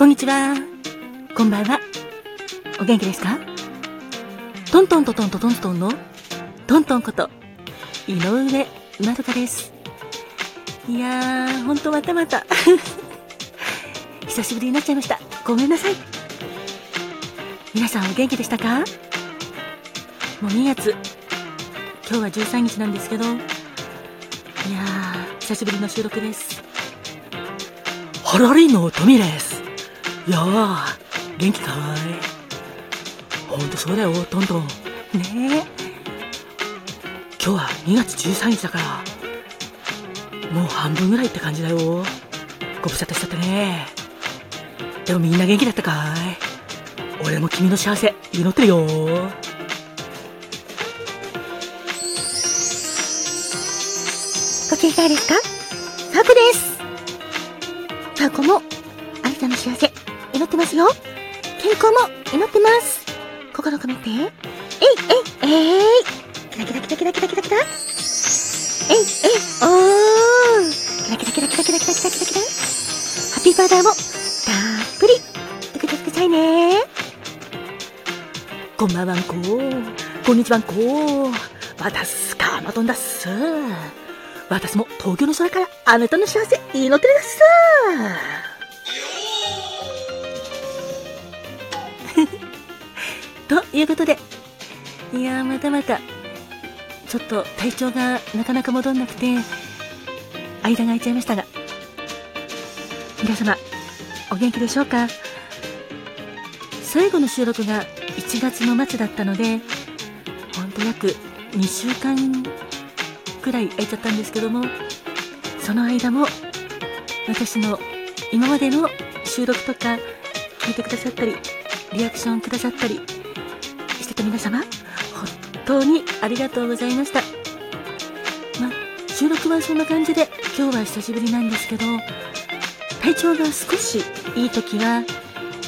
こんにちは。こんばんは。お元気ですか？トントントントントントンのトントンこと井上まどかです。いやー、ほんとまたまた。久しぶりになっちゃいました。ごめんなさい。皆さんお元気でしたか？もう2月。今日は13日なんですけど、いやー、久しぶりの収録です。ハラリのトミです。いやー、元気かい？ほんとそうだよ、トントン。ねえ。今日は2月13日だから、もう半分ぐらいって感じだよ。ご無沙汰しちゃったね。でもみんな元気だったかい？俺も君の幸せ祈ってるよ。ご機嫌ですか？サクです。タコも、祈ってますよ。健康も祈ってます。心込めて。えい、えい、えい。キラキラキラキラキラキラキラ。えい、えい、おー。キラキラキラキラキラキラキラキラキラ。ハッピーバーダーも、たっぷり、つくつくくさいねこんばんはんここんにちはんこ私かまどんだっす。私も東京の空からあなたの幸せ祈ってるだっす。いうことで、いやー、またまた、ちょっと体調がなかなか戻んなくて、間が空いちゃいましたが、皆様、お元気でしょうか？最後の収録が1月の末だったので、ほんと約2週間くらい空いちゃったんですけども、その間も、私の今までの収録とか聞いてくださったり、リアクションくださったり、と皆様、本当にありがとうございました。ま収録はそんな感じで、今日は久しぶりなんですけど、体調が少しいい時は、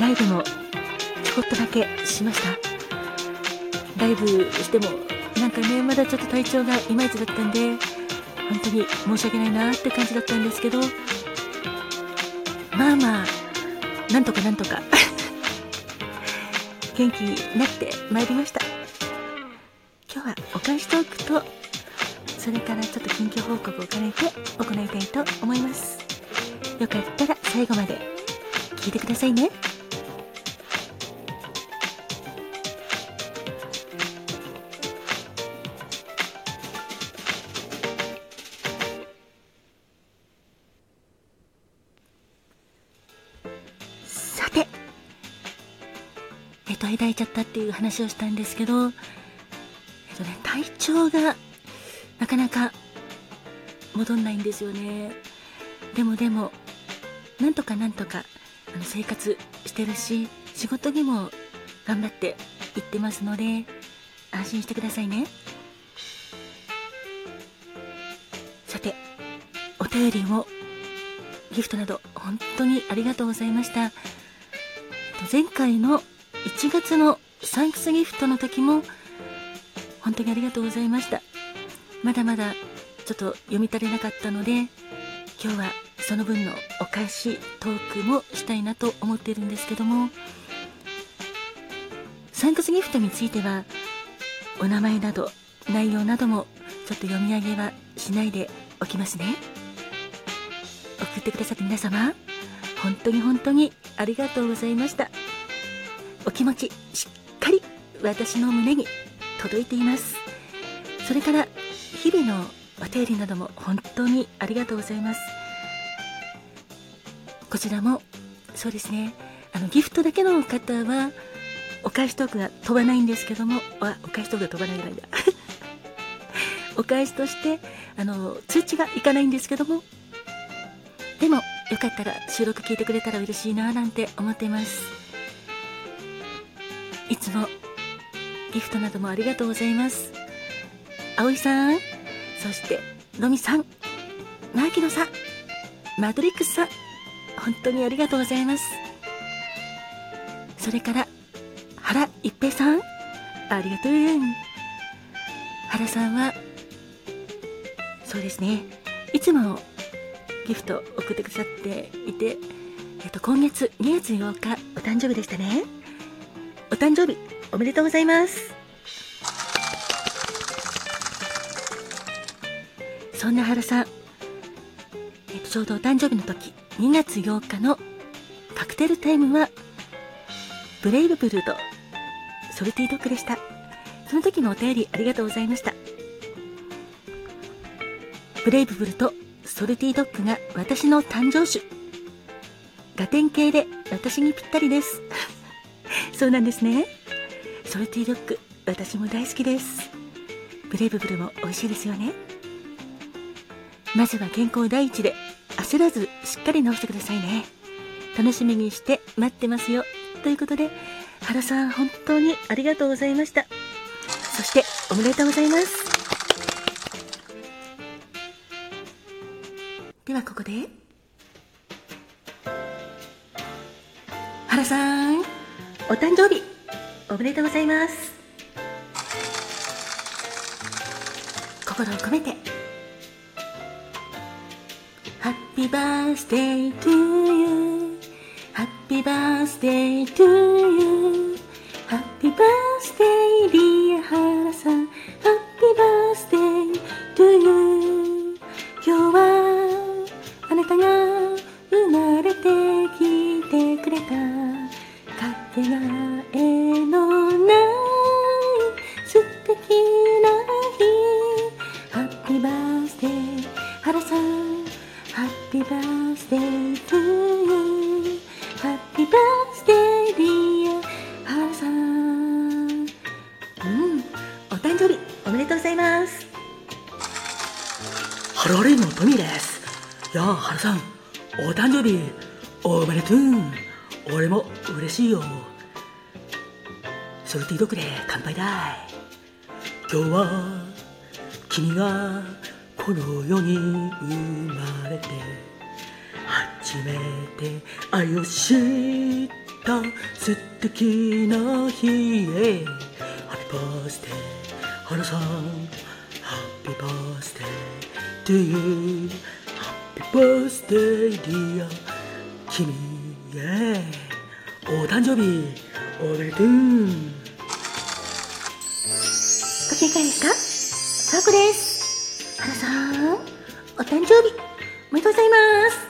ライブもちょこっとだけしました。ライブしても、なんかね、まだちょっと体調がいまいちだったんで、本当に申し訳ないなって感じだったんですけど、まあまあ、なんとかなんとか 元気になってまいりました。今日はお返しトークとそれからちょっと近況報告を兼ねて行いたいと思います。よかったら最後まで聞いてくださいね。と抱いちゃったっていう話をしたんですけど、えっとね、体調がなかなか戻んないんですよね。でもでも、なんとかなんとかあの生活してるし、仕事にも頑張って行ってますので、安心してくださいね。さて、お便りもギフトなど本当にありがとうございました。前回の1月のサンクスギフトの時も本当にありがとうございました。まだまだちょっと読み足りなかったので今日はその分のお返しトークもしたいなと思っているんですけどもサンクスギフトについてはお名前など内容などもちょっと読み上げはしないでおきますね。送ってくださった皆様本当に本当にありがとうございました。お気持ちしっかり私の胸に届いています。それから日々のお手入れなども本当にありがとうございます。こちらもそうですね。あのギフトだけの方はお返しトークが飛ばないんですけども。あお返しトークが飛ばないぐらいだ。お返しとしてあの通知がいかないんですけども。でもよかったら収録聞いてくれたら嬉しいななんて思っています。いつもギフトなどもありがとうございます。葵さんそしてのみさんマキノさんマトリックスさん本当にありがとうございます。それから原一平さんありがとう。原さんはそうですねいつもギフト送ってくださっていてえっと、今月2月8日、お誕生日でしたね。お誕生日、おめでとうございます。そんな原さん、えっと、ちょうどお誕生日の時、2月8日のカクテルタイムは、ブレイブブルーとソルティドッグでした。その時のお便りありがとうございました。ブレイブブルとソルティドッグが私の誕生種。ガテン系で私にぴったりです。そうなんですね。ソルティドッグ、私も大好きです。ブレイブブルも美味しいですよね。まずは健康第一で焦らずしっかり治してくださいね。楽しみにして待ってますよ。ということで、原さん本当にありがとうございました。そしておめでとうございます。ではここで、原さん、お誕生日。おめでとうございます。心を込めて。 Happy birthday to you Happy birthday to you Happy birthday dear ハラさん Happy birthday to youやあ原さんお誕生日おめでとう。俺も嬉しいよ。ソルティドッグで乾杯だ今日は君がこの世に生まれて初めて愛を知った素敵な日へ。Happy birthday 花さん Happy birthday to you birthday dear. 君へお誕生日.おめでとうご機嫌ですかサークです原さん、お誕生日、おめでとうございます。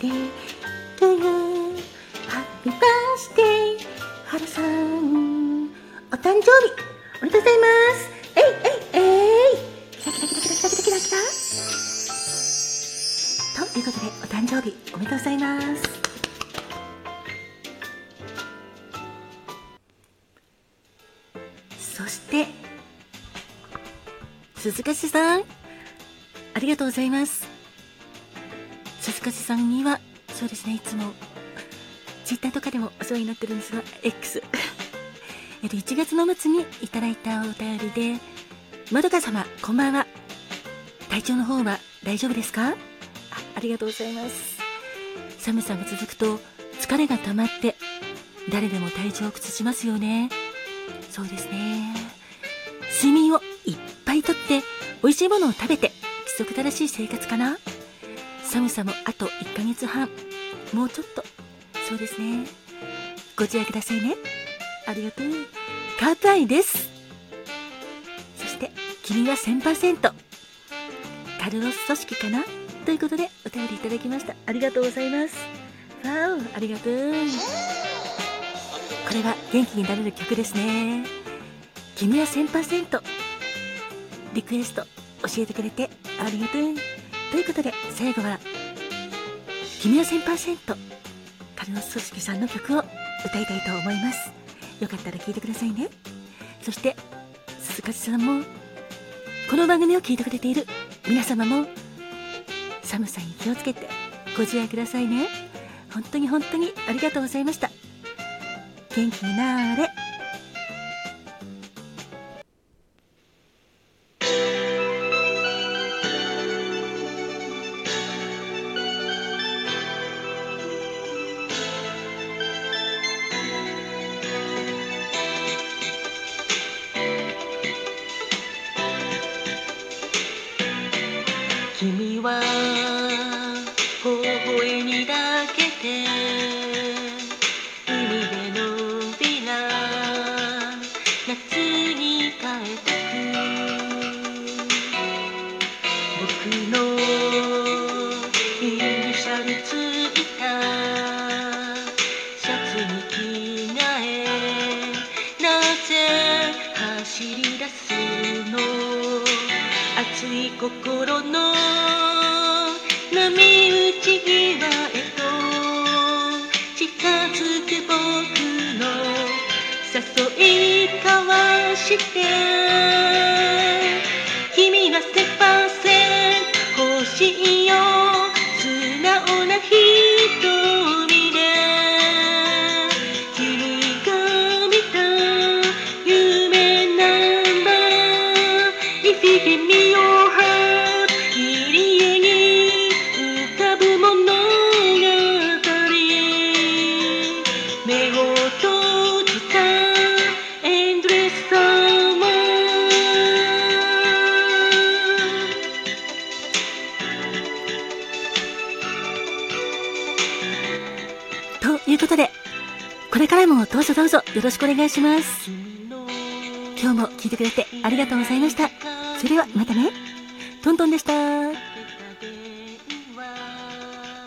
バースデー to you ハッピーバースデーはるさん、お誕生日、おめでとうございます。えいえいえいキラキラキラキラキラキラキラキラということで、お誕生日、おめでとうございます。そして、鈴鹿さん、ありがとうございます。鈴鹿さんには、そうですね、いつもツイッターとかでもお世話になってるんですが、X。えっと、1月の末にいただいたお便りで、まどか様、こんばんは。体調の方は大丈夫ですか？あありがとうございます。寒さが続くと疲れが溜まって、誰でも体調を崩しますよね。そうですね。睡眠をいっぱいとって、美味しいものを食べて、規則正しい生活かな？寒さもあと1ヶ月半。もうちょっとそうですね。ご自愛くださいね。ありがとう。カープアイです。そして、君は1000%。カルロス組織かな？ということで、お便りいただきました。ありがとうございます。わお、ありがとう。これは元気になれる曲ですね。君は1000%。リクエスト教えてくれてありがとう。ということで、最後は、君は1000%。カルロス組織さんの曲を歌いたいと思います。よかったら聴いてくださいね。そして鈴鹿さんもこの番組を聞いてくれている皆様も寒さに気をつけてご自愛くださいね。本当に本当にありがとうございました。元気になーれ。走り出すの熱い心の波打ち際へと近づく僕の誘い交わしてどうぞどうぞよろしくお願いします。今日も聞いてくれてありがとうございました。それではまたね。トントンでした。